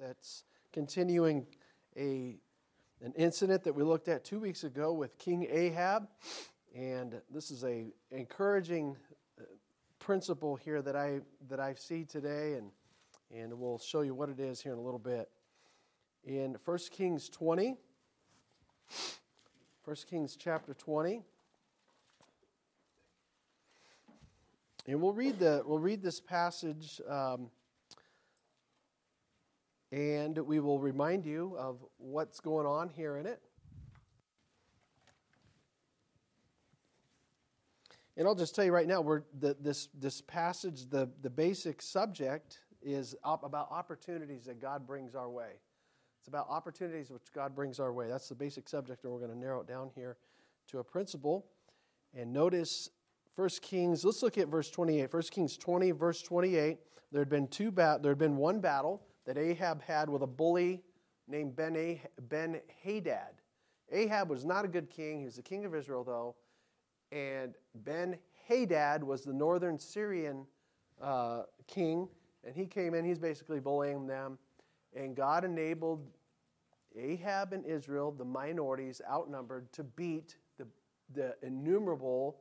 that's continuing a an incident that we looked at two weeks ago with King Ahab, and this is a encouraging uh, principle here that I that I see today, and and we'll show you what it is here in a little bit. In 1 Kings 20, 1 Kings chapter 20. And we'll read the we'll read this passage um, and we will remind you of what's going on here in it. And I'll just tell you right now, we're, the, this, this passage, the, the basic subject is op- about opportunities that God brings our way. It's about opportunities which God brings our way. That's the basic subject, and we're going to narrow it down here to a principle. And notice 1 Kings, let's look at verse 28. 1 Kings 20, verse 28. There had been two bat, there had been one battle that Ahab had with a bully named Ben, ben Hadad. Ahab was not a good king. He was the king of Israel, though. And Ben Hadad was the northern Syrian uh, king. And he came in, he's basically bullying them. And God enabled Ahab and Israel, the minorities outnumbered, to beat the, the innumerable,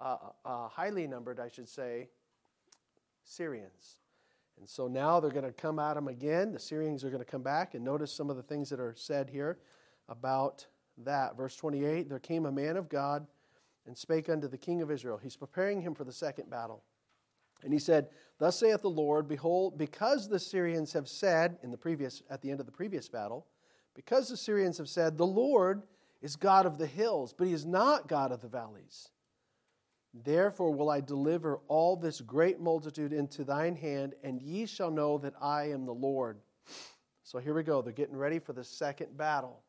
uh, uh, highly numbered, I should say, Syrians. And so now they're going to come at them again. The Syrians are going to come back. And notice some of the things that are said here about that. Verse 28 There came a man of God and spake unto the king of Israel. He's preparing him for the second battle. And he said, Thus saith the Lord, Behold, because the Syrians have said, in the previous, at the end of the previous battle, because the Syrians have said, The Lord is God of the hills, but he is not God of the valleys. Therefore will I deliver all this great multitude into thine hand, and ye shall know that I am the Lord. So here we go. They're getting ready for the second battle.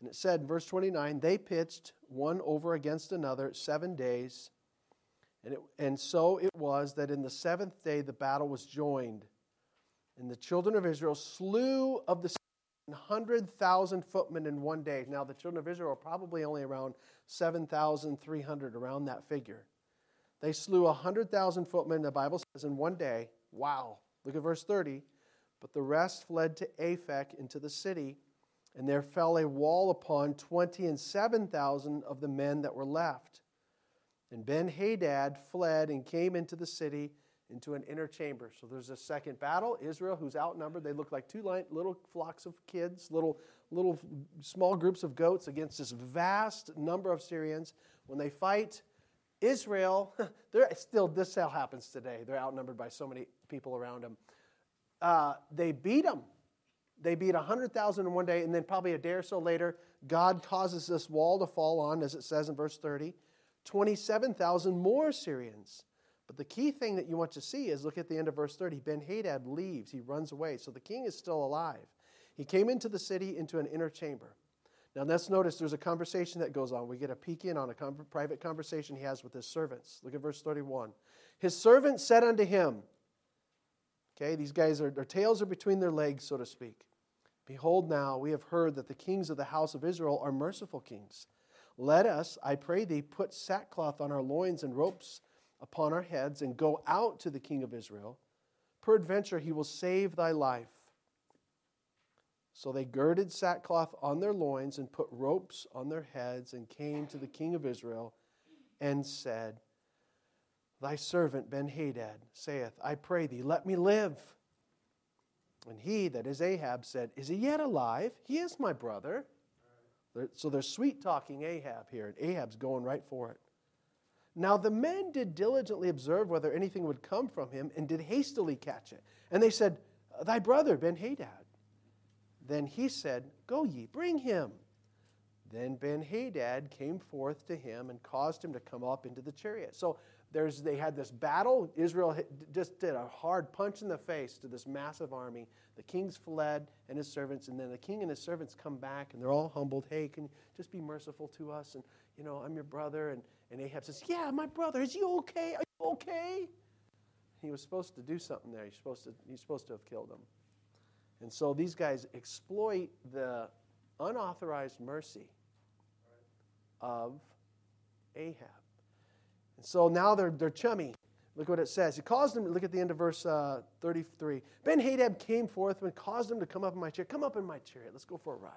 And it said in verse 29 they pitched one over against another seven days. And, it, and so it was that in the seventh day the battle was joined. And the children of Israel slew of the 100,000 footmen in one day. Now, the children of Israel are probably only around 7,300, around that figure. They slew 100,000 footmen, the Bible says, in one day. Wow. Look at verse 30. But the rest fled to Aphek into the city, and there fell a wall upon 20 and 7,000 of the men that were left. And Ben Hadad fled and came into the city into an inner chamber. So there's a second battle. Israel, who's outnumbered, they look like two little flocks of kids, little, little small groups of goats against this vast number of Syrians. When they fight, Israel, still, this still happens today. They're outnumbered by so many people around them. Uh, they beat them. They beat 100,000 in one day, and then probably a day or so later, God causes this wall to fall on, as it says in verse 30, 27,000 more Syrians. But the key thing that you want to see is look at the end of verse 30. Ben Hadad leaves, he runs away. So the king is still alive. He came into the city into an inner chamber. Now let's notice there's a conversation that goes on. We get a peek in on a com- private conversation he has with his servants. Look at verse 31. His servant said unto him, Okay, these guys are, their tails are between their legs, so to speak. Behold, now we have heard that the kings of the house of Israel are merciful kings. Let us, I pray thee, put sackcloth on our loins and ropes upon our heads and go out to the king of Israel. Peradventure he will save thy life. So they girded sackcloth on their loins and put ropes on their heads and came to the king of Israel and said, Thy servant Ben Hadad saith, I pray thee, let me live. And he, that is Ahab, said, Is he yet alive? He is my brother. So they're sweet talking Ahab here, and Ahab's going right for it. Now the men did diligently observe whether anything would come from him, and did hastily catch it. And they said, Thy brother Ben Hadad. Then he said, Go ye, bring him. Then Ben Hadad came forth to him and caused him to come up into the chariot. So there's, they had this battle. Israel just did a hard punch in the face to this massive army. The kings fled and his servants, and then the king and his servants come back, and they're all humbled. Hey, can you just be merciful to us? And, you know, I'm your brother. And, and Ahab says, Yeah, my brother. Is he okay? Are you okay? He was supposed to do something there. He's supposed to, he's supposed to have killed him. And so these guys exploit the unauthorized mercy of Ahab. And so now they're, they're chummy. Look what it says. He caused him, look at the end of verse uh, 33. Ben Hadad came forth and caused him to come up in my chariot. Come up in my chariot. Let's go for a ride.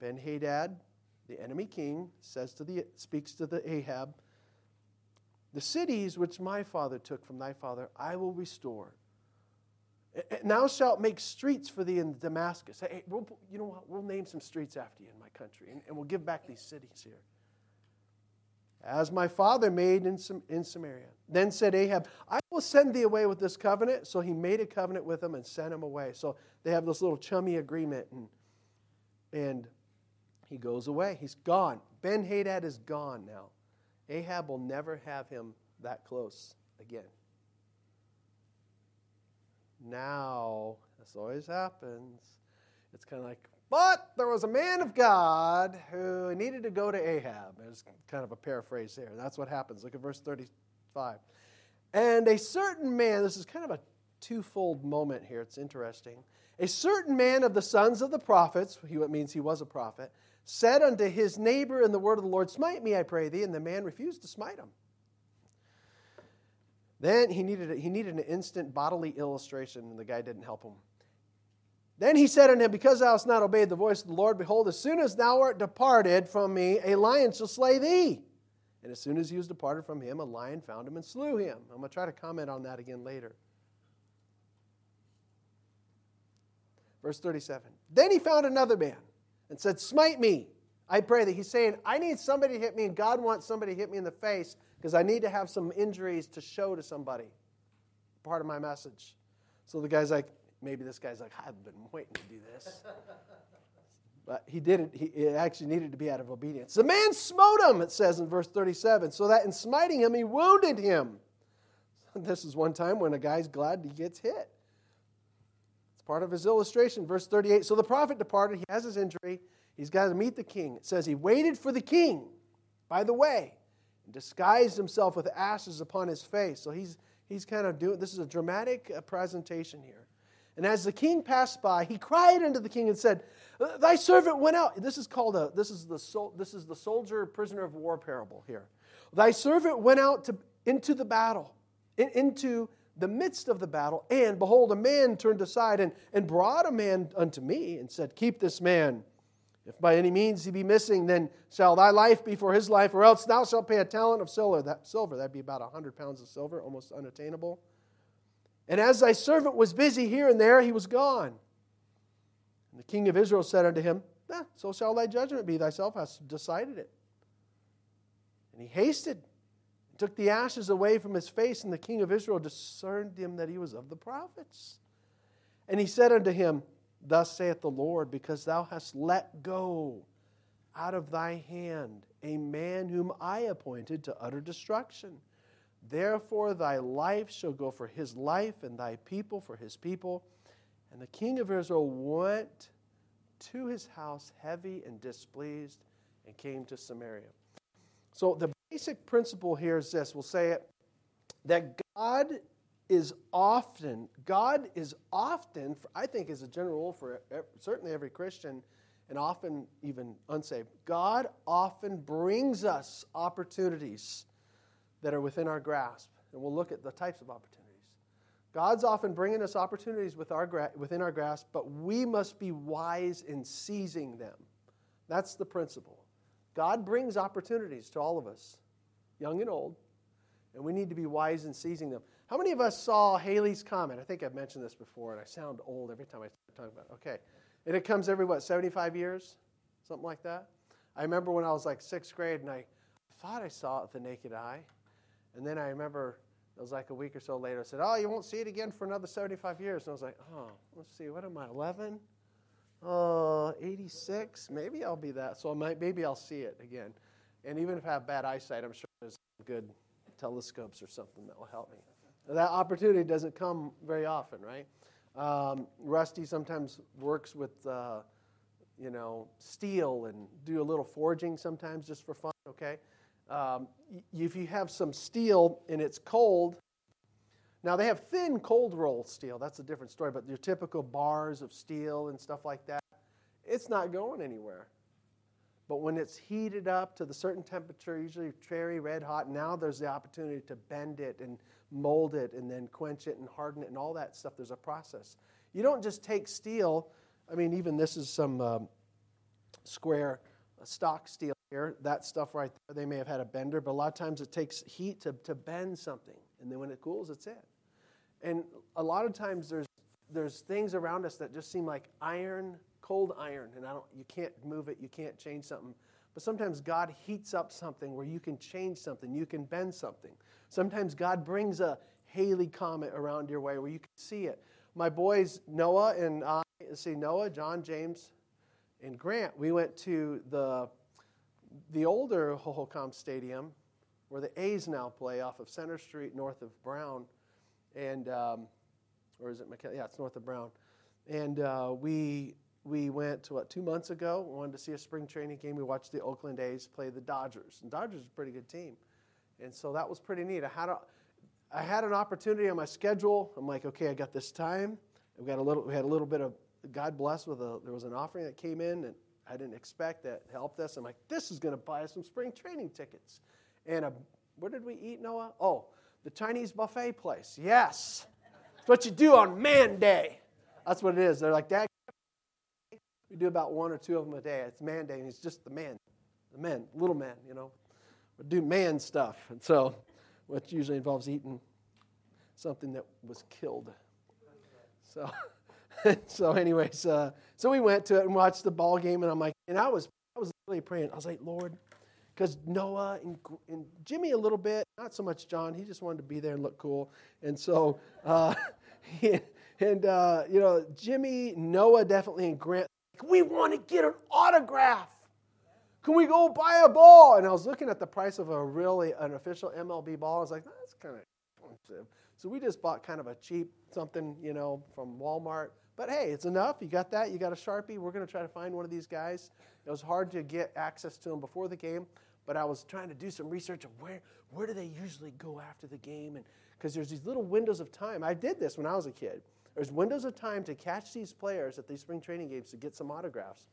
Ben Hadad, the enemy king, says to the, speaks to the Ahab, The cities which my father took from thy father, I will restore. And thou shalt make streets for thee in Damascus. Hey, we'll, you know what? We'll name some streets after you in my country, and, and we'll give back these cities here as my father made in, in Samaria. Then said Ahab, I will send thee away with this covenant. So he made a covenant with him and sent him away. So they have this little chummy agreement, and, and he goes away. He's gone. Ben Hadad is gone now. Ahab will never have him that close again. Now, this always happens. It's kind of like but there was a man of God who needed to go to Ahab. There's kind of a paraphrase there. That's what happens. Look at verse 35. And a certain man, this is kind of a twofold moment here. It's interesting. A certain man of the sons of the prophets, what means he was a prophet, said unto his neighbor in the word of the Lord, Smite me, I pray thee. And the man refused to smite him. Then he needed, he needed an instant bodily illustration, and the guy didn't help him. Then he said unto him, Because thou hast not obeyed the voice of the Lord, behold, as soon as thou art departed from me, a lion shall slay thee. And as soon as he was departed from him, a lion found him and slew him. I'm going to try to comment on that again later. Verse 37. Then he found another man and said, Smite me, I pray that. He's saying, I need somebody to hit me, and God wants somebody to hit me in the face because I need to have some injuries to show to somebody. Part of my message. So the guy's like, maybe this guy's like, I've been waiting to do this. but he didn't. He, it actually needed to be out of obedience. The man smote him, it says in verse 37, so that in smiting him, he wounded him. This is one time when a guy's glad he gets hit. It's part of his illustration. Verse 38 So the prophet departed. He has his injury. He's got to meet the king. It says he waited for the king by the way disguised himself with ashes upon his face. So he's, he's kind of doing this is a dramatic uh, presentation here. And as the king passed by, he cried unto the king and said, Thy servant went out. This is called a this is the sol, this is the soldier prisoner of war parable here. Thy servant went out to, into the battle, in, into the midst of the battle, and behold, a man turned aside and, and brought a man unto me and said, Keep this man. If by any means he be missing, then shall thy life be for his life, or else thou shalt pay a talent of silver. That silver, that'd be about a hundred pounds of silver, almost unattainable. And as thy servant was busy here and there, he was gone. And the king of Israel said unto him, eh, So shall thy judgment be, thyself hast decided it. And he hasted, and took the ashes away from his face, and the king of Israel discerned him that he was of the prophets. And he said unto him, Thus saith the Lord, because thou hast let go out of thy hand a man whom I appointed to utter destruction. Therefore, thy life shall go for his life, and thy people for his people. And the king of Israel went to his house heavy and displeased and came to Samaria. So, the basic principle here is this we'll say it that God is often, God is often, I think, is a general rule for certainly every Christian and often even unsaved. God often brings us opportunities that are within our grasp. And we'll look at the types of opportunities. God's often bringing us opportunities with our, within our grasp, but we must be wise in seizing them. That's the principle. God brings opportunities to all of us, young and old, and we need to be wise in seizing them. How many of us saw Halley's Comet? I think I've mentioned this before, and I sound old every time I start talking about it. Okay. And it comes every, what, 75 years? Something like that? I remember when I was like sixth grade, and I thought I saw it with the naked eye. And then I remember it was like a week or so later, I said, Oh, you won't see it again for another 75 years. And I was like, Oh, let's see, what am I, 11? Uh, 86? Maybe I'll be that. So I might, maybe I'll see it again. And even if I have bad eyesight, I'm sure there's good telescopes or something that will help me. That opportunity doesn't come very often, right? Um, Rusty sometimes works with, uh, you know, steel and do a little forging sometimes just for fun, okay? Um, if you have some steel and it's cold, now they have thin cold roll steel. That's a different story. But your typical bars of steel and stuff like that, it's not going anywhere. But when it's heated up to the certain temperature, usually cherry red hot, now there's the opportunity to bend it and mold it and then quench it and harden it and all that stuff. There's a process. You don't just take steel. I mean, even this is some um, square uh, stock steel here. That stuff right there, they may have had a bender, but a lot of times it takes heat to, to bend something. And then when it cools, it's it. And a lot of times there's, there's things around us that just seem like iron cold iron and I don't, you can't move it, you can't change something. But sometimes God heats up something where you can change something, you can bend something. Sometimes God brings a Halley comet around your way where you can see it. My boys, Noah and I, see Noah, John, James, and Grant, we went to the, the older Hohokam Stadium where the A's now play off of Center Street north of Brown. And, um, or is it McKellips? Yeah, it's north of Brown. And uh, we we went to what two months ago. We wanted to see a spring training game. We watched the Oakland A's play the Dodgers, and Dodgers is a pretty good team, and so that was pretty neat. I had a, I had an opportunity on my schedule. I'm like, okay, I got this time. We got a little. We had a little bit of God bless with a. There was an offering that came in, and I didn't expect that helped us. I'm like, this is going to buy us some spring training tickets, and a, where did we eat, Noah? Oh, the Chinese buffet place. Yes, it's what you do on Man Day. That's what it is. They're like, Dad, we do about one or two of them a day. It's man day, and he's just the man, the man, little man, you know. We do man stuff. And so, which usually involves eating something that was killed. So, so anyways, uh, so we went to it and watched the ball game, and I'm like, and I was, I was really praying. I was like, Lord, because Noah and, and, Jimmy a little bit, not so much John. He just wanted to be there and look cool. And so, uh, he, and uh, you know, Jimmy, Noah definitely, and Grant we want to get an autograph. Can we go buy a ball? And I was looking at the price of a really an official MLB ball. I was like, that's kind of expensive. So we just bought kind of a cheap something, you know, from Walmart. But hey, it's enough. You got that. You got a Sharpie. We're going to try to find one of these guys. It was hard to get access to them before the game, but I was trying to do some research of where where do they usually go after the game and because there's these little windows of time. I did this when I was a kid. There's windows of time to catch these players at these spring training games to get some autographs.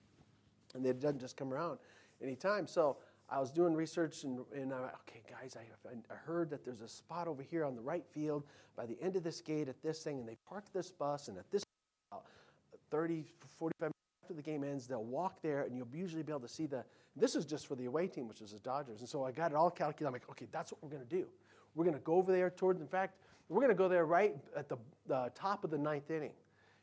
And it doesn't just come around anytime. So I was doing research and, and I'm like, okay, guys, I, I heard that there's a spot over here on the right field by the end of this gate at this thing, and they parked this bus, and at this 30, 45 minutes after the game ends, they'll walk there, and you'll usually be able to see the. This is just for the away team, which is the Dodgers. And so I got it all calculated. I'm like, okay, that's what we're going to do. We're going to go over there towards, in fact, we're going to go there right at the, the top of the ninth inning.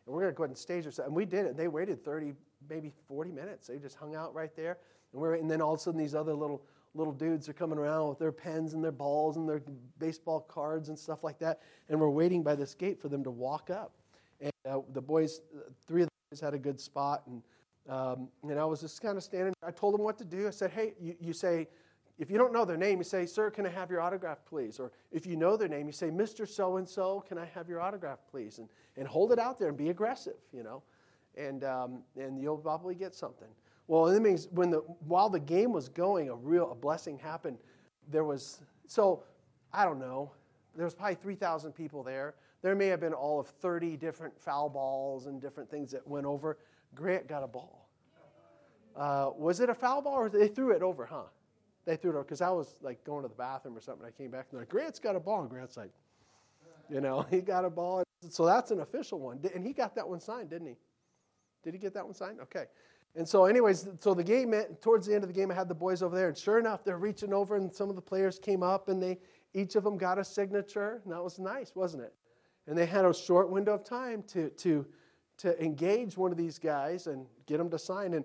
And we're going to go ahead and stage ourselves. And we did it. They waited 30, maybe 40 minutes. They just hung out right there. And, we're, and then all of a sudden, these other little, little dudes are coming around with their pens and their balls and their baseball cards and stuff like that. And we're waiting by this gate for them to walk up. And uh, the boys, three of the boys had a good spot. And, um, and I was just kind of standing. I told them what to do. I said, hey, you, you say, if you don't know their name, you say, Sir, can I have your autograph, please? Or if you know their name, you say, Mr. So and so, can I have your autograph, please? And, and hold it out there and be aggressive, you know, and, um, and you'll probably get something. Well, that means when the, while the game was going, a real a blessing happened. There was, so I don't know, there was probably 3,000 people there. There may have been all of 30 different foul balls and different things that went over. Grant got a ball. Uh, was it a foul ball or they threw it over, huh? They threw it because I was like going to the bathroom or something. I came back and they're like, Grant's got a ball. And Grant's like, you know, he got a ball. So that's an official one. And he got that one signed, didn't he? Did he get that one signed? Okay. And so, anyways, so the game, towards the end of the game, I had the boys over there. And sure enough, they're reaching over, and some of the players came up, and they each of them got a signature. And that was nice, wasn't it? And they had a short window of time to, to, to engage one of these guys and get them to sign. And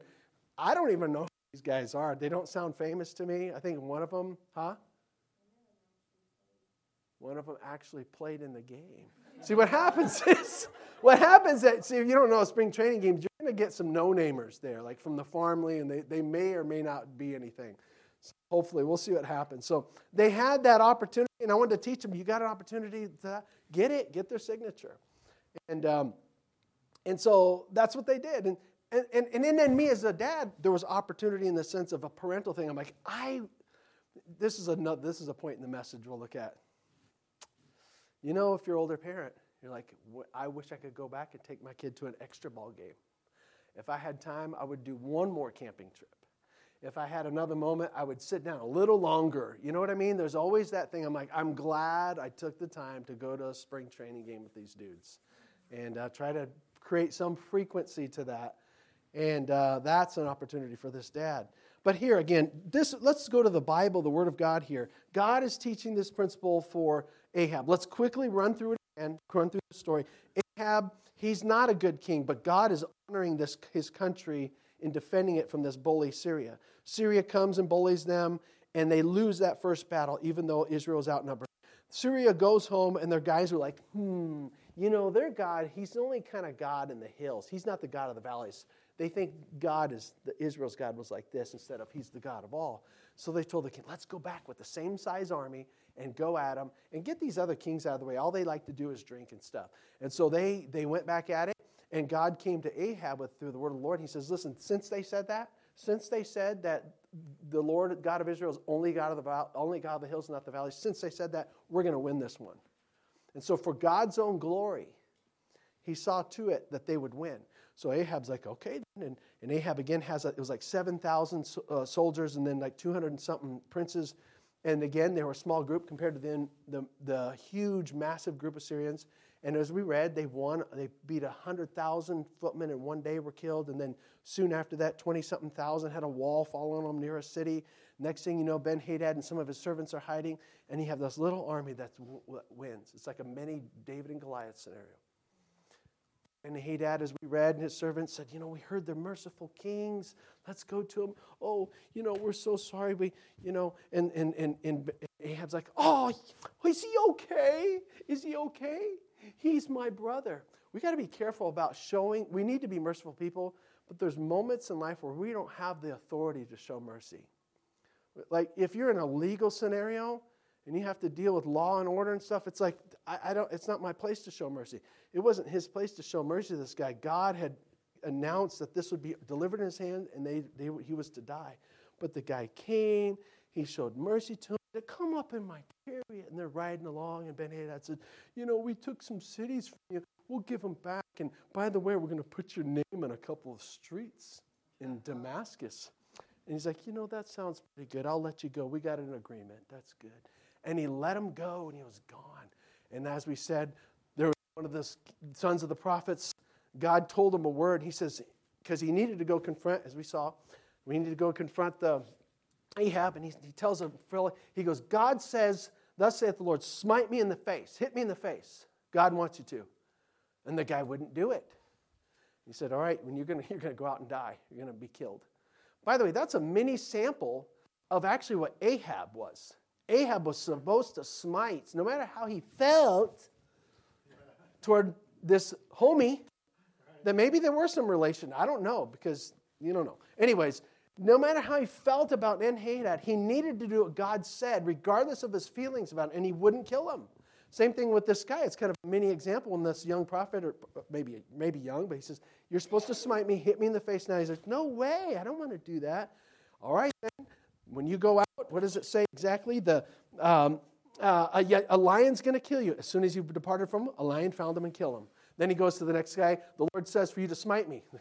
I don't even know these guys are. They don't sound famous to me. I think one of them, huh? One of them actually played in the game. See, what happens is, what happens is, see, if you don't know spring training games, you're to get some no-namers there, like from the farm league, and they, they may or may not be anything. So hopefully, we'll see what happens. So they had that opportunity, and I wanted to teach them, you got an opportunity to get it, get their signature. And, um, and so that's what they did. And and, and, and then me as a dad, there was opportunity in the sense of a parental thing. I'm like, I, this is, another, this is a point in the message we'll look at. You know, if you're older parent, you're like, I wish I could go back and take my kid to an extra ball game. If I had time, I would do one more camping trip. if I had another moment, I would sit down a little longer. You know what I mean? There's always that thing. I'm like, I'm glad I took the time to go to a spring training game with these dudes and uh, try to create some frequency to that. And uh, that's an opportunity for this dad. But here again, this let's go to the Bible, the Word of God here. God is teaching this principle for Ahab. Let's quickly run through it and run through the story. Ahab, he's not a good king, but God is honoring this his country in defending it from this bully Syria. Syria comes and bullies them, and they lose that first battle, even though Israel's outnumbered. Syria goes home, and their guys are like, hmm, you know, their God, he's the only kind of God in the hills. He's not the God of the valleys. They think God is, the, Israel's God was like this instead of he's the God of all. So they told the king, let's go back with the same size army and go at them and get these other kings out of the way. All they like to do is drink and stuff. And so they, they went back at it, and God came to Ahab with, through the word of the Lord. He says, Listen, since they said that, since they said that the Lord God of Israel is only God of the, only God of the hills, not the valleys, since they said that, we're going to win this one. And so, for God's own glory, he saw to it that they would win. So Ahab's like, okay. And, and Ahab again has, a, it was like 7,000 uh, soldiers and then like 200 and something princes. And again, they were a small group compared to the, the, the huge, massive group of Syrians. And as we read, they won, they beat 100,000 footmen in one day were killed. And then soon after that, 20 something thousand had a wall fall on them near a city. Next thing you know, Ben Hadad and some of his servants are hiding. And you have this little army that wins. It's like a mini David and Goliath scenario. And Hadad, as we read, and his servants said, You know, we heard they're merciful kings. Let's go to them. Oh, you know, we're so sorry. We, you know, and, and, and, and Ahab's like, Oh, is he okay? Is he okay? He's my brother. We got to be careful about showing, we need to be merciful people, but there's moments in life where we don't have the authority to show mercy. Like if you're in a legal scenario and you have to deal with law and order and stuff, it's like, I, I don't, it's not my place to show mercy. It wasn't his place to show mercy to this guy. God had announced that this would be delivered in his hand and they, they, he was to die. But the guy came, he showed mercy to him. Said, Come up in my chariot. And they're riding along, and Ben Hadad said, You know, we took some cities from you. We'll give them back. And by the way, we're going to put your name in a couple of streets in Damascus. And he's like, You know, that sounds pretty good. I'll let you go. We got an agreement. That's good. And he let him go, and he was gone. And as we said, there was one of the sons of the prophets. God told him a word. He says, because he needed to go confront, as we saw, we needed to go confront the Ahab, and he, he tells him, he goes, God says, Thus saith the Lord, smite me in the face, hit me in the face. God wants you to. And the guy wouldn't do it. He said, All right, when you're gonna you're to go out and die, you're to be killed. By the way, that's a mini sample of actually what Ahab was. Ahab was supposed to smite, no matter how he felt toward this homie, that maybe there were some relation. I don't know because you don't know. Anyways, no matter how he felt about Ben-Hadad, he needed to do what God said, regardless of his feelings about it, and he wouldn't kill him. Same thing with this guy. It's kind of a mini example in this young prophet, or maybe, maybe young, but he says, You're supposed to smite me, hit me in the face now. He's like, No way, I don't want to do that. All right, then. When you go out, what does it say exactly? The, um, uh, a, a lion's going to kill you. As soon as you departed from him, a lion found him and killed him. Then he goes to the next guy. The Lord says for you to smite me.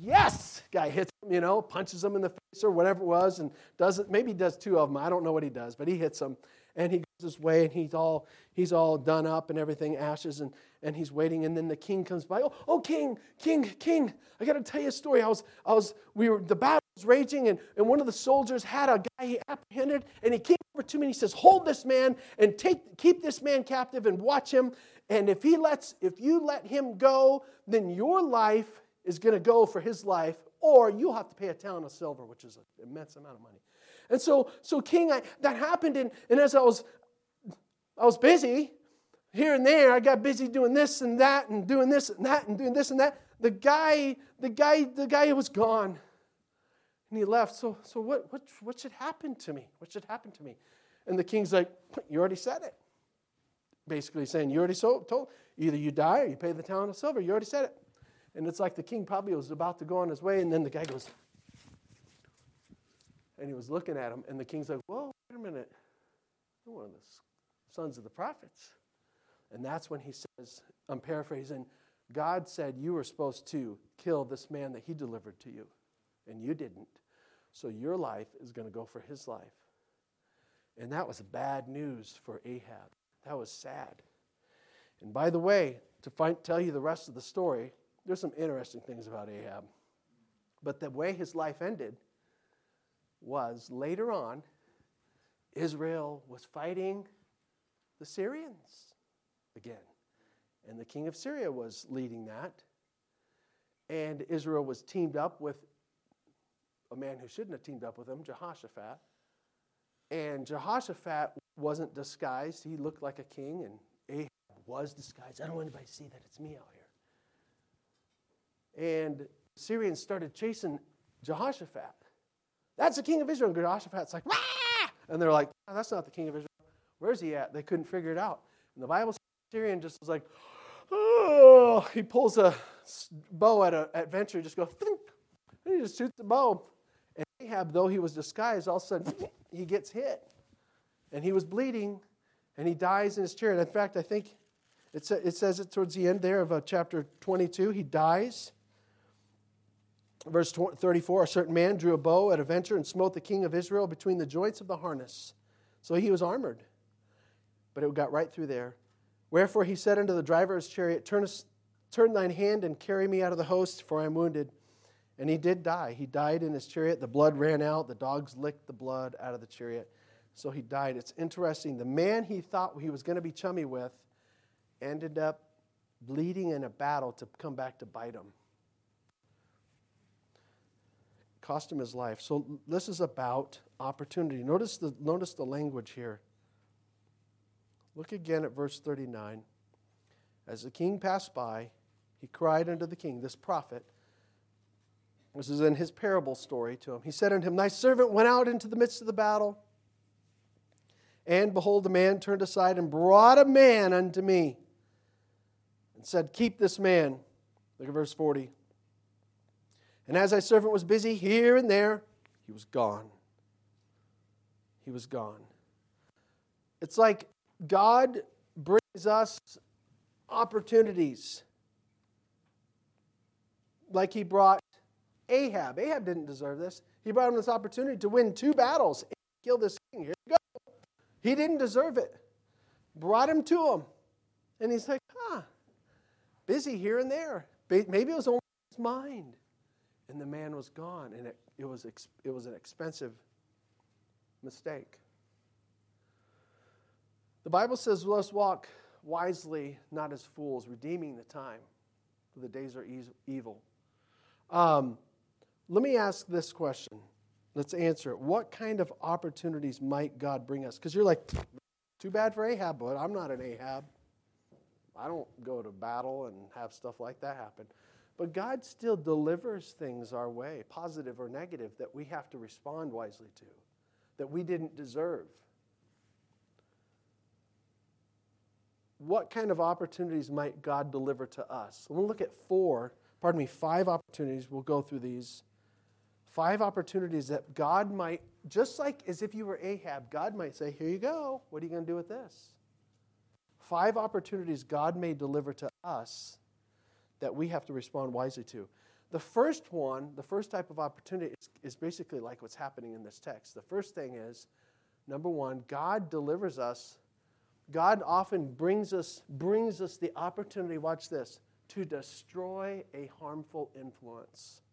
yes! Guy hits him, you know, punches him in the face or whatever it was, and does it. Maybe he does two of them. I don't know what he does, but he hits him, and he goes his way, and he's all he's all done up and everything, ashes, and and he's waiting. And then the king comes by. Oh, oh, king, king, king! I got to tell you a story. I was, I was, we were the battle was raging, and and one of the soldiers had a guy he apprehended, and he came over to me. and He says, "Hold this man and take keep this man captive and watch him." And if he lets, if you let him go, then your life is going to go for his life, or you'll have to pay a talent of silver, which is an immense amount of money. And so, so King, I, that happened, and, and as I was, I was busy here and there, I got busy doing this and that, and doing this and that, and doing this and that. The guy, the guy, the guy was gone, and he left. So, so what, what, what should happen to me? What should happen to me? And the king's like, you already said it. Basically saying, you already told, either you die or you pay the talent of silver. You already said it. And it's like the king probably was about to go on his way, and then the guy goes, and he was looking at him, and the king's like, Whoa, wait a minute. You're one of the sons of the prophets. And that's when he says, I'm paraphrasing, God said you were supposed to kill this man that he delivered to you, and you didn't. So your life is going to go for his life. And that was bad news for Ahab. That was sad. And by the way, to find, tell you the rest of the story, there's some interesting things about Ahab. But the way his life ended was later on, Israel was fighting the Syrians again. And the king of Syria was leading that. And Israel was teamed up with a man who shouldn't have teamed up with him, Jehoshaphat. And Jehoshaphat wasn't disguised. He looked like a king, and Ahab was disguised. I don't want anybody to see that it's me out here. And Syrians started chasing Jehoshaphat. That's the king of Israel. And Jehoshaphat's like, Wah! and they're like, oh, that's not the king of Israel. Where's he at? They couldn't figure it out. And the Bible says Syrian just was like, oh, he pulls a bow at an adventure, just goes, and he just shoots the bow. Though he was disguised, all of a sudden he gets hit. And he was bleeding, and he dies in his chariot. In fact, I think it, sa- it says it towards the end there of uh, chapter 22. He dies. Verse 34 A certain man drew a bow at a venture and smote the king of Israel between the joints of the harness. So he was armored, but it got right through there. Wherefore he said unto the driver of his chariot, Turn, turn thine hand and carry me out of the host, for I am wounded. And he did die. He died in his chariot. The blood ran out. The dogs licked the blood out of the chariot. So he died. It's interesting. The man he thought he was going to be chummy with ended up bleeding in a battle to come back to bite him cost him his life. So this is about opportunity. Notice the, notice the language here. Look again at verse 39. As the king passed by, he cried unto the king, this prophet. This is in his parable story to him. He said unto him, Thy servant went out into the midst of the battle. And behold, the man turned aside and brought a man unto me and said, Keep this man. Look at verse 40. And as thy servant was busy here and there, he was gone. He was gone. It's like God brings us opportunities. Like he brought Ahab. Ahab didn't deserve this. He brought him this opportunity to win two battles kill this king. Here you go. He didn't deserve it. Brought him to him. And he's like, huh, busy here and there. Maybe it was only his mind and the man was gone, and it, it, was, it was an expensive mistake. The Bible says, Let us walk wisely, not as fools, redeeming the time, for the days are evil. Um, let me ask this question. Let's answer it. What kind of opportunities might God bring us? Because you're like, too bad for Ahab, but I'm not an Ahab. I don't go to battle and have stuff like that happen. But God still delivers things our way, positive or negative, that we have to respond wisely to, that we didn't deserve. What kind of opportunities might God deliver to us? We'll look at four, pardon me, five opportunities. We'll go through these. Five opportunities that God might, just like as if you were Ahab, God might say, Here you go. What are you going to do with this? Five opportunities God may deliver to us that we have to respond wisely to. The first one, the first type of opportunity is, is, basically like what's happening in this text. The first thing is number one, God delivers us. God often brings us, brings us the opportunity, watch this, to destroy a harmful influence.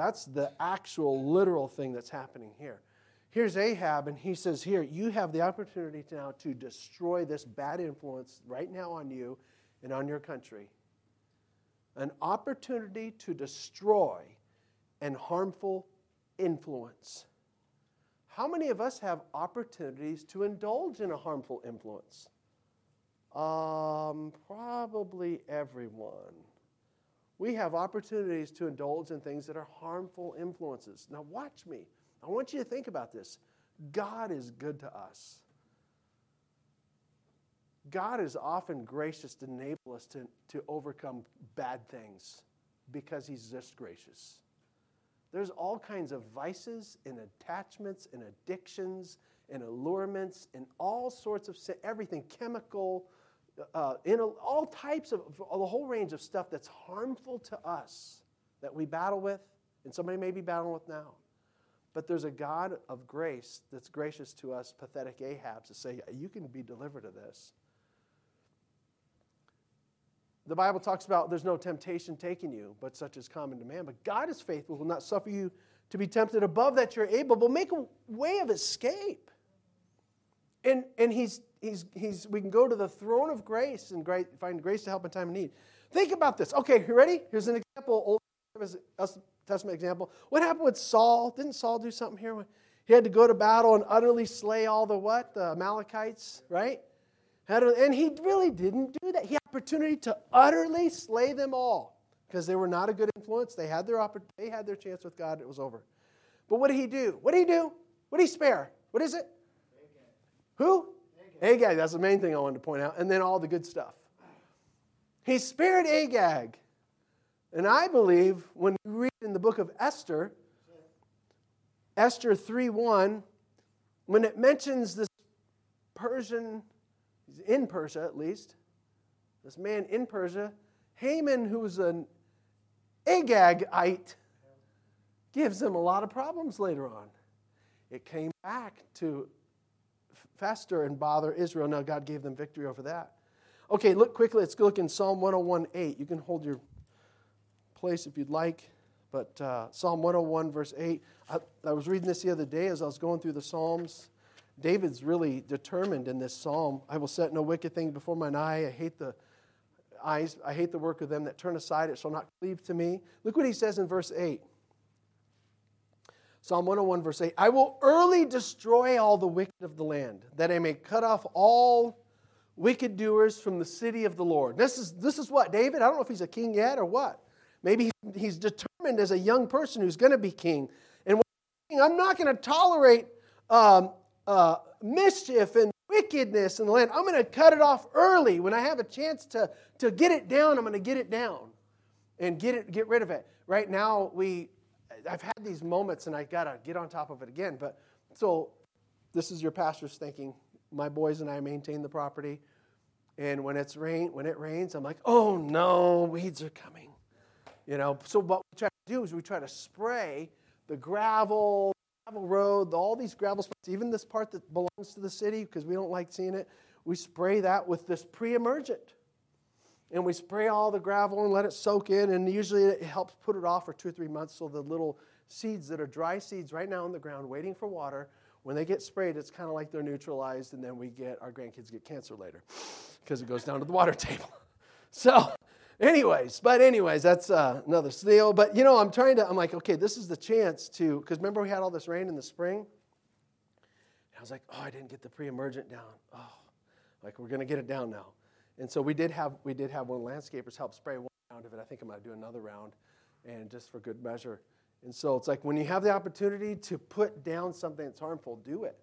That's the actual literal thing that's happening here. Here's Ahab, and he says, Here, you have the opportunity now to destroy this bad influence right now on you and on your country an opportunity to destroy an harmful influence. How many of us have opportunities to indulge in a harmful influence? Um, probably everyone. We have opportunities to indulge in things that are harmful influences. Now, watch me. I want you to think about this. God is good to us. God is often gracious to enable us to, to overcome bad things because He's just gracious. There's all kinds of vices and attachments and addictions and allurements and all sorts of everything, chemical, uh, in all types of the whole range of stuff that's harmful to us that we battle with and somebody may be battling with now. But there's a God of grace that's gracious to us, pathetic Ahab, to say, You can be delivered of this. The Bible talks about there's no temptation taking you, but such is common to man. But God is faithful, will not suffer you to be tempted above that you're able, but make a way of escape. And, and he's, he's, he's, we can go to the throne of grace and great, find grace to help in time of need. Think about this. Okay, you ready? Here's an example, Old Testament example. What happened with Saul? Didn't Saul do something here? He had to go to battle and utterly slay all the what? The Amalekites, right? And he really didn't do that. He had opportunity to utterly slay them all because they were not a good influence. They had their, they had their chance with God. It was over. But what did he do? What did he do? What did he spare? What is it? Who? Agag. That's the main thing I wanted to point out. And then all the good stuff. He spared Agag. And I believe when we read in the book of Esther, Esther 3 1, when it mentions this Persian, in Persia at least, this man in Persia, Haman, who's an Agagite, gives him a lot of problems later on. It came back to fester and bother Israel. Now, God gave them victory over that. Okay, look quickly. Let's go look in Psalm 101 8. You can hold your place if you'd like. But uh, Psalm 101, verse 8. I, I was reading this the other day as I was going through the Psalms. David's really determined in this psalm. I will set no wicked thing before mine eye. I hate the eyes. I hate the work of them that turn aside. It shall not cleave to me. Look what he says in verse 8. Psalm 101, verse 8 I will early destroy all the wicked of the land, that I may cut off all wicked doers from the city of the Lord. This is, this is what, David? I don't know if he's a king yet or what. Maybe he's determined as a young person who's going to be king. And I'm not going to tolerate um, uh, mischief and wickedness in the land. I'm going to cut it off early. When I have a chance to, to get it down, I'm going to get it down and get, it, get rid of it. Right now, we, I've had these moments and I got to get on top of it again. But so this is your pastor's thinking. My boys and I maintain the property. And when it's rain, when it rains, I'm like, oh no, weeds are coming. You know, so what we try to do is we try to spray the gravel, gravel road, all these gravel spots, even this part that belongs to the city because we don't like seeing it. We spray that with this pre-emergent. And we spray all the gravel and let it soak in, and usually it helps put it off for two or three months so the little seeds that are dry seeds right now in the ground waiting for water, when they get sprayed, it's kind of like they're neutralized, and then we get our grandkids get cancer later because it goes down to the water table. So anyways, but anyways, that's uh, another deal. But you know, I'm trying to. I'm like, okay, this is the chance to. Because remember, we had all this rain in the spring. And I was like, oh, I didn't get the pre-emergent down. Oh, like we're gonna get it down now. And so we did have we did have one landscapers help spray one round of it. I think I'm gonna do another round, and just for good measure. And so it's like when you have the opportunity to put down something that's harmful, do it.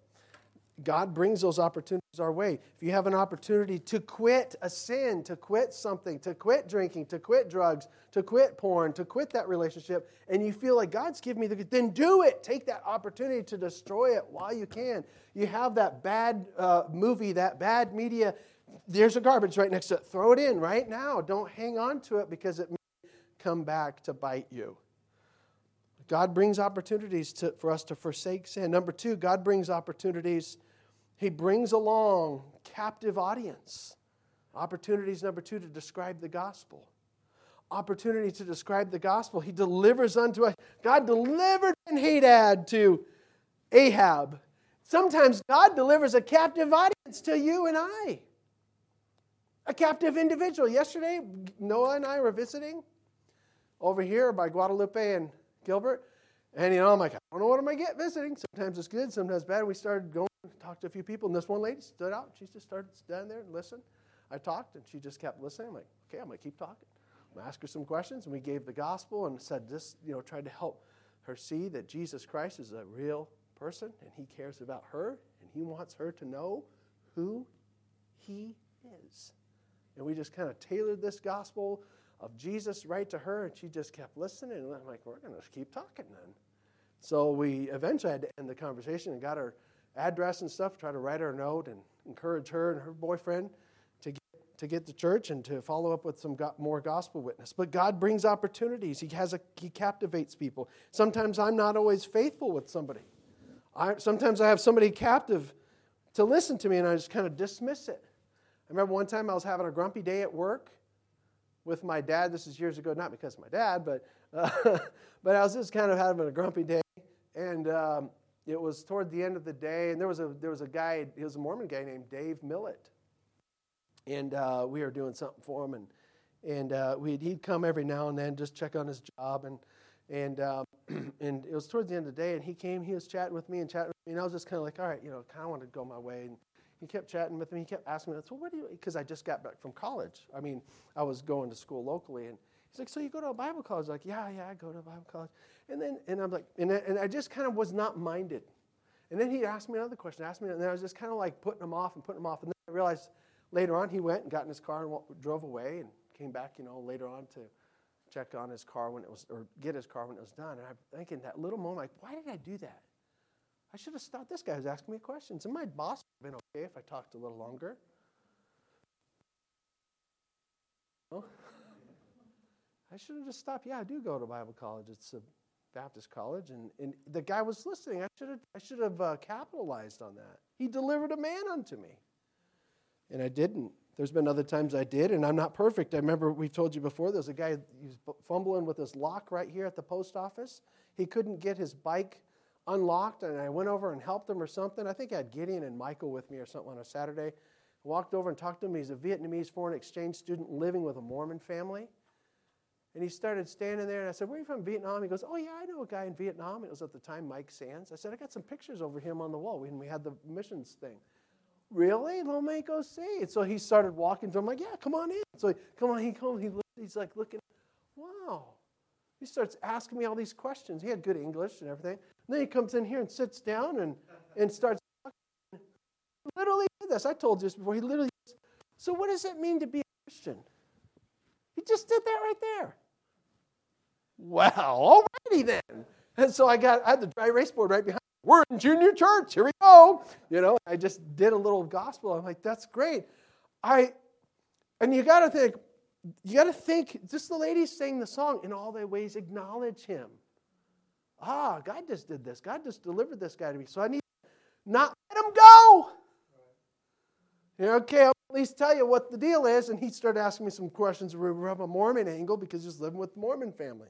God brings those opportunities our way. If you have an opportunity to quit a sin, to quit something, to quit drinking, to quit drugs, to quit porn, to quit that relationship, and you feel like God's given me the then do it. Take that opportunity to destroy it while you can. You have that bad uh, movie, that bad media. There's a garbage right next to it. Throw it in right now. Don't hang on to it because it may come back to bite you. God brings opportunities to, for us to forsake sin. Number two, God brings opportunities he brings along captive audience. Opportunities number two to describe the gospel. Opportunity to describe the gospel. He delivers unto us. God delivered in Hadad to Ahab. Sometimes God delivers a captive audience to you and I. A captive individual. Yesterday, Noah and I were visiting over here by Guadalupe and Gilbert. And you know, I'm like, I don't know what am I get visiting. Sometimes it's good, sometimes bad. We started going talked to a few people, and this one lady stood out. She just started standing there and listened. I talked, and she just kept listening. I'm like, okay, I'm to keep talking. I'm to ask her some questions, and we gave the gospel and said this, you know, tried to help her see that Jesus Christ is a real person, and He cares about her, and He wants her to know who He is. And we just kind of tailored this gospel of Jesus right to her, and she just kept listening. And I'm like, we're going to keep talking then. So we eventually had to end the conversation and got her address and stuff, try to write her a note and encourage her and her boyfriend to get to get to church and to follow up with some go- more gospel witness. But God brings opportunities. He has a He captivates people. Sometimes I'm not always faithful with somebody. I, sometimes I have somebody captive to listen to me, and I just kind of dismiss it. I remember one time I was having a grumpy day at work with my dad. This is years ago, not because of my dad, but uh, but I was just kind of having a grumpy day, and um, it was toward the end of the day, and there was a there was a guy. He was a Mormon guy named Dave Millett, and uh, we were doing something for him, and and uh, we'd, he'd come every now and then just check on his job, and and um, and it was towards the end of the day, and he came, he was chatting with me and chatting with me, and I was just kind of like, all right, you know, kind of want to go my way, and he kept chatting with me. He kept asking me, "Well, what do you? Because I just got back from college. I mean, I was going to school locally, and he's like, so you go to a Bible college? Like, yeah, yeah, I go to a Bible college. And then, and I'm like, and I, and I just kind of was not minded. And then he asked me another question, asked me, and then I was just kind of like putting him off and putting him off. And then I realized later on he went and got in his car and drove away and came back, you know, later on to check on his car when it was, or get his car when it was done. And I'm thinking that little moment, like, why did I do that? I should have stopped. This guy was asking me questions. And my boss would have been okay if I talked a little longer. Well, I should have just stopped. Yeah, I do go to Bible college. It's a Baptist college. And, and the guy was listening. I should have, I should have uh, capitalized on that. He delivered a man unto me. And I didn't. There's been other times I did, and I'm not perfect. I remember we've told you before, there's a guy, he was fumbling with his lock right here at the post office. He couldn't get his bike unlocked, and I went over and helped him or something. I think I had Gideon and Michael with me or something on a Saturday. I walked over and talked to him. He's a Vietnamese foreign exchange student living with a Mormon family. And he started standing there, and I said, Where are you from? Vietnam? He goes, Oh, yeah, I know a guy in Vietnam. It was at the time Mike Sands. I said, I got some pictures over him on the wall when we had the missions thing. Really? Well, mate, go see. And so he started walking to him, like, Yeah, come on in. So, he, come on, he comes, he, he's like looking, Wow. He starts asking me all these questions. He had good English and everything. And then he comes in here and sits down and, and starts talking. Literally did this. I told you this before. He literally, so what does it mean to be a Christian? He just did that right there. Well, alrighty then. And so I got, I had the dry erase board right behind. Me. We're in junior church. Here we go. You know, I just did a little gospel. I'm like, that's great. I, and you got to think, you got to think, just the ladies sang the song, in all their ways acknowledge him. Ah, God just did this. God just delivered this guy to me. So I need to not let him go. Know, okay, I'll at least tell you what the deal is. And he started asking me some questions from a Mormon angle because he's living with the Mormon family.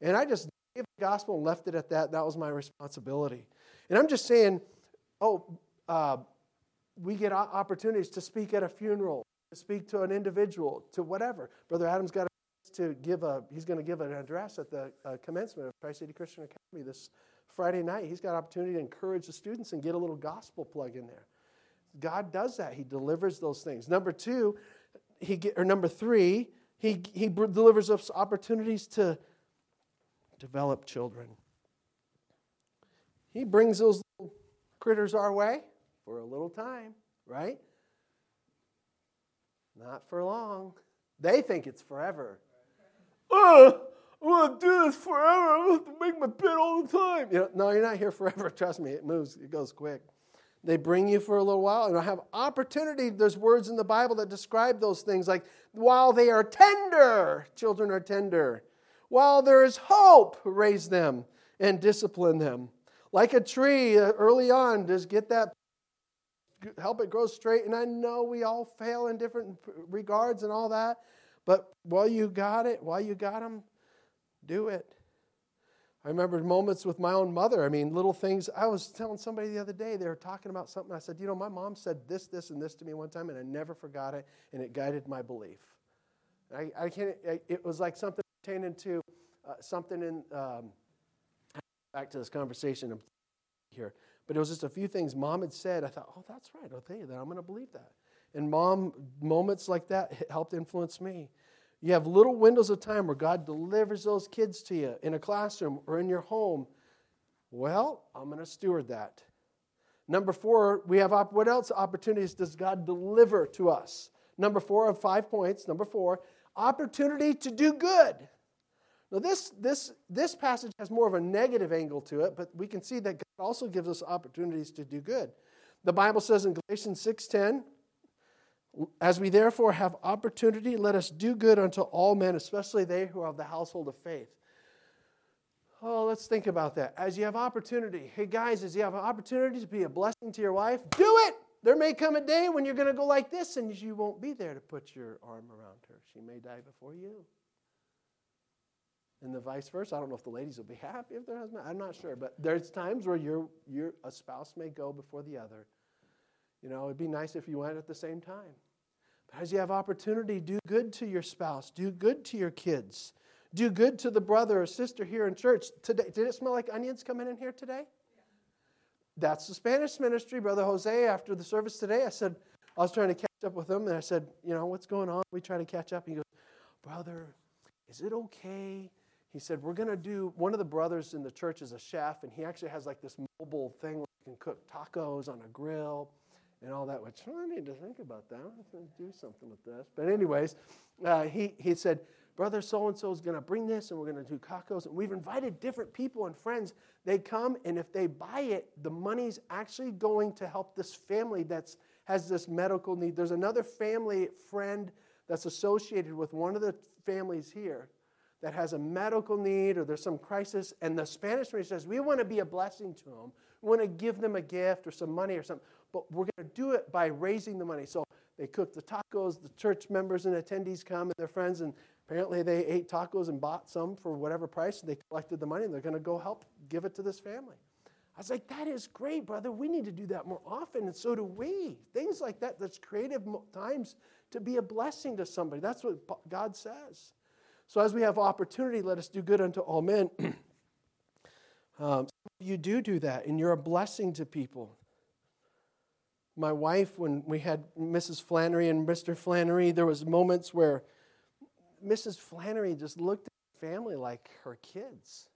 And I just gave the gospel and left it at that. That was my responsibility. And I'm just saying, oh, uh, we get opportunities to speak at a funeral, speak to an individual, to whatever. Brother Adam's got to give a, he's going to give an address at the uh, commencement of Tri City Christian Academy this Friday night. He's got opportunity to encourage the students and get a little gospel plug in there. God does that. He delivers those things. Number two, he get, or number three, he, he delivers us opportunities to develop children. He brings those little critters our way for a little time, right? Not for long. They think it's forever. Oh, I want to do this forever. I want to make my bed all the time. You know, no, you're not here forever. Trust me, it moves, it goes quick. They bring you for a little while. And I have opportunity. There's words in the Bible that describe those things like while they are tender, children are tender. While there is hope, raise them and discipline them. Like a tree, uh, early on, just get that, help it grow straight. And I know we all fail in different regards and all that. But while you got it, while you got them, do it. I remember moments with my own mother. I mean, little things. I was telling somebody the other day, they were talking about something. I said, You know, my mom said this, this, and this to me one time, and I never forgot it, and it guided my belief. I, I can't, it was like something pertaining to uh, something in, um, back to this conversation here, but it was just a few things mom had said. I thought, Oh, that's right. Oh, okay, then I'm going to believe that. And mom, moments like that helped influence me. You have little windows of time where God delivers those kids to you in a classroom or in your home. Well, I'm going to steward that. Number four, we have op- what else opportunities does God deliver to us? Number four of five points. Number four, opportunity to do good. Now, this, this, this passage has more of a negative angle to it, but we can see that God also gives us opportunities to do good. The Bible says in Galatians 6:10, As we therefore have opportunity, let us do good unto all men, especially they who are of the household of faith. Oh, let's think about that. As you have opportunity, hey guys, as you have opportunity to be a blessing to your wife, do it. There may come a day when you're going to go like this and you won't be there to put your arm around her. She may die before you. And the vice versa. I don't know if the ladies will be happy if their husband. I'm not sure, but there's times where your your a spouse may go before the other. You know, it'd be nice if you went at the same time. But as you have opportunity, do good to your spouse, do good to your kids. Do good to the brother or sister here in church. Today, did it smell like onions coming in here today? That's the Spanish ministry, Brother Jose. After the service today, I said, I was trying to catch up with him, and I said, You know, what's going on? We try to catch up. He goes, Brother, is it okay? He said, We're going to do, one of the brothers in the church is a chef, and he actually has like this mobile thing where you can cook tacos on a grill and all that, which I need to think about that. I'm going to do something with this. But, anyways, uh, he, he said, brother so and so is going to bring this and we're going to do tacos. And we've invited different people and friends. They come, and if they buy it, the money's actually going to help this family that has this medical need. There's another family friend that's associated with one of the families here that has a medical need or there's some crisis, and the Spanish ministry says, We want to be a blessing to them. We want to give them a gift or some money or something, but we're going to do it by raising the money. So they cook the tacos, the church members and attendees come and their friends, and Apparently, they ate tacos and bought some for whatever price. And they collected the money and they're going to go help give it to this family. I was like, that is great, brother. We need to do that more often, and so do we. Things like that, that's creative times to be a blessing to somebody. That's what God says. So, as we have opportunity, let us do good unto all men. um, you do do that, and you're a blessing to people. My wife, when we had Mrs. Flannery and Mr. Flannery, there was moments where Mrs. Flannery just looked at her family like her kids.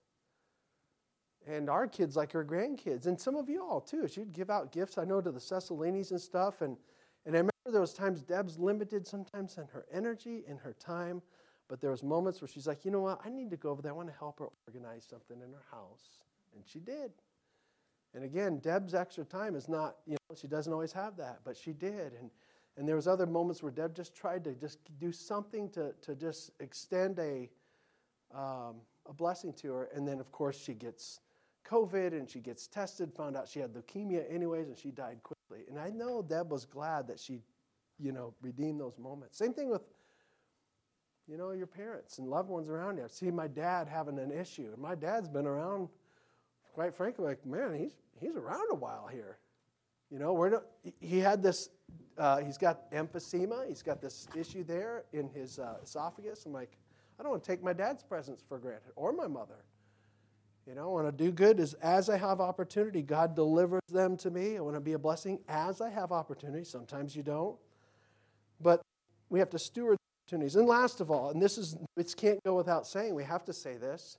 And our kids like her grandkids. And some of you all too. She'd give out gifts, I know, to the Cecilinis and stuff. And, and I remember was times Deb's limited sometimes in her energy and her time. But there was moments where she's like, you know what, I need to go over there. I want to help her organize something in her house. And she did. And again, Deb's extra time is not, you know, she doesn't always have that, but she did. And and there was other moments where Deb just tried to just do something to, to just extend a, um, a blessing to her. And then, of course, she gets COVID and she gets tested, found out she had leukemia anyways, and she died quickly. And I know Deb was glad that she, you know, redeemed those moments. Same thing with, you know, your parents and loved ones around you. See my dad having an issue. And my dad's been around, quite frankly, like, man, he's, he's around a while here. You know, we're not, he had this uh, he's got emphysema. He's got this issue there in his uh, esophagus. I'm like, I don't want to take my dad's presence for granted or my mother. You know, I want to do good as, as I have opportunity. God delivers them to me. I want to be a blessing as I have opportunity. Sometimes you don't. But we have to steward opportunities. And last of all, and this is it can't go without saying, we have to say this.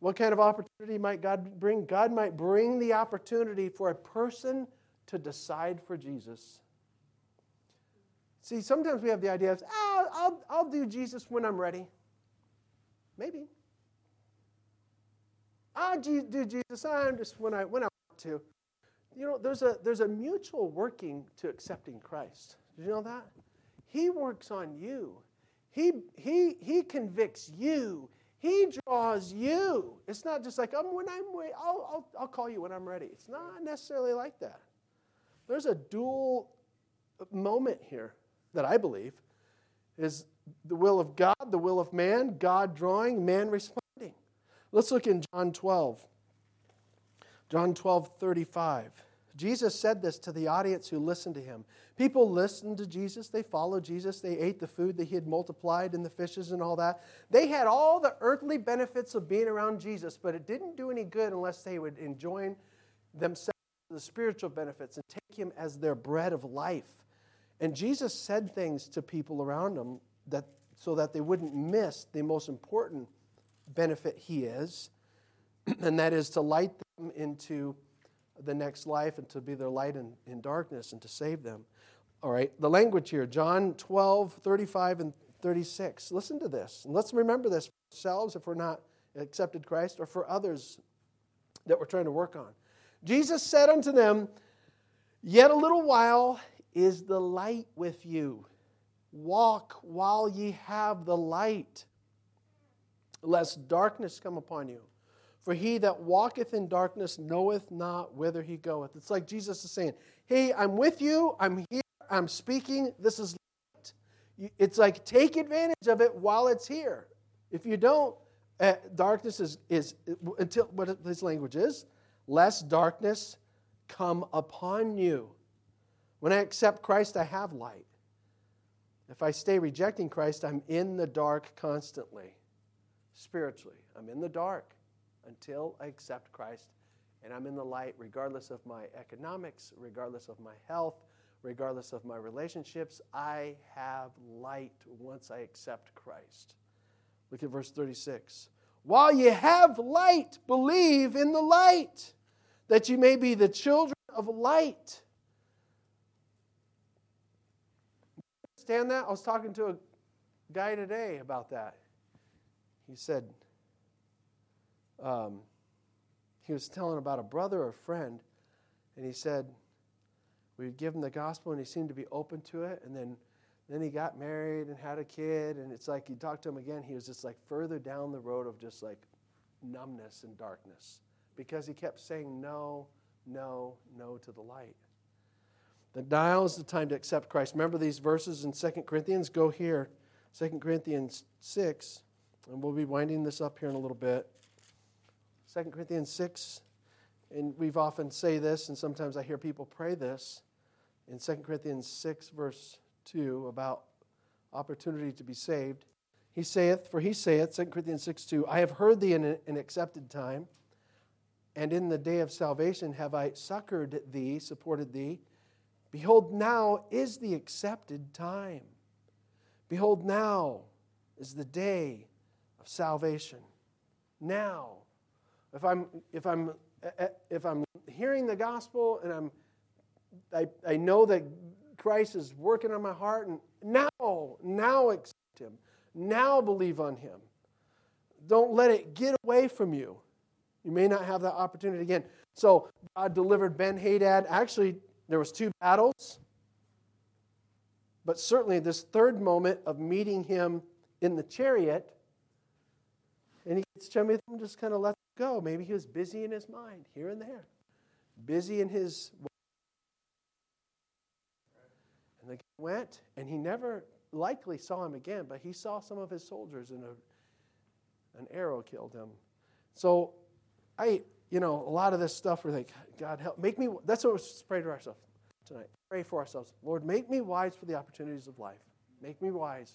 What kind of opportunity might God bring? God might bring the opportunity for a person to decide for Jesus. See, sometimes we have the idea of, oh, I'll, I'll do Jesus when I'm ready. Maybe. I'll do Jesus I'm just when I, when I want to. You know, there's a, there's a mutual working to accepting Christ. Did you know that? He works on you. He, he, he convicts you. He draws you. It's not just like, um, when I'm, I'll, I'll, I'll call you when I'm ready. It's not necessarily like that. There's a dual moment here that I believe is the will of God, the will of man, God drawing, man responding. Let's look in John 12. John 12, 35. Jesus said this to the audience who listened to him. People listened to Jesus, they followed Jesus, they ate the food that he had multiplied and the fishes and all that. They had all the earthly benefits of being around Jesus, but it didn't do any good unless they would enjoy themselves the spiritual benefits and take him as their bread of life. And Jesus said things to people around him that, so that they wouldn't miss the most important benefit he is, and that is to light them into the next life and to be their light in, in darkness and to save them. All right, the language here, John 12, 35 and 36. Listen to this. And let's remember this for ourselves if we're not accepted Christ or for others that we're trying to work on. Jesus said unto them, Yet a little while, is the light with you. Walk while ye have the light, lest darkness come upon you. For he that walketh in darkness knoweth not whither he goeth. It's like Jesus is saying, Hey, I'm with you, I'm here, I'm speaking, this is light. It's like take advantage of it while it's here. If you don't, uh, darkness is, is until what his language is, lest darkness come upon you. When I accept Christ, I have light. If I stay rejecting Christ, I'm in the dark constantly, spiritually. I'm in the dark until I accept Christ, and I'm in the light regardless of my economics, regardless of my health, regardless of my relationships. I have light once I accept Christ. Look at verse 36. While you have light, believe in the light, that you may be the children of light. Understand that? I was talking to a guy today about that. He said, um, he was telling about a brother or friend, and he said, we'd give him the gospel, and he seemed to be open to it, and then then he got married and had a kid, and it's like you talk to him again, he was just like further down the road of just like numbness and darkness because he kept saying no, no, no to the light. The now is the time to accept Christ. Remember these verses in 2 Corinthians? Go here, 2 Corinthians 6, and we'll be winding this up here in a little bit. 2 Corinthians 6, and we've often say this, and sometimes I hear people pray this. In 2 Corinthians 6, verse 2 about opportunity to be saved. He saith, for he saith, 2 Corinthians 6 2, I have heard thee in an accepted time, and in the day of salvation have I succored thee, supported thee. Behold, now is the accepted time. Behold, now is the day of salvation. Now, if I'm if I'm eh, eh, if I'm hearing the gospel and I'm I, I know that Christ is working on my heart, and now, now accept Him. Now believe on Him. Don't let it get away from you. You may not have that opportunity again. So God delivered Ben Hadad. Actually, there was two battles, but certainly this third moment of meeting him in the chariot, and he gets Jehoiakim just kind of let go. Maybe he was busy in his mind here and there, busy in his and the guy went, and he never likely saw him again, but he saw some of his soldiers, and a, an arrow killed him. So, I, you know, a lot of this stuff, we're like, God help, make me, that's what we pray to ourselves tonight. Pray for ourselves. Lord, make me wise for the opportunities of life. Make me wise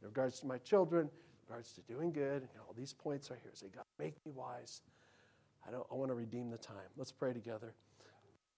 in regards to my children, regards to doing good. And all these points are here. Say, God, make me wise. I, don't, I want to redeem the time. Let's pray together.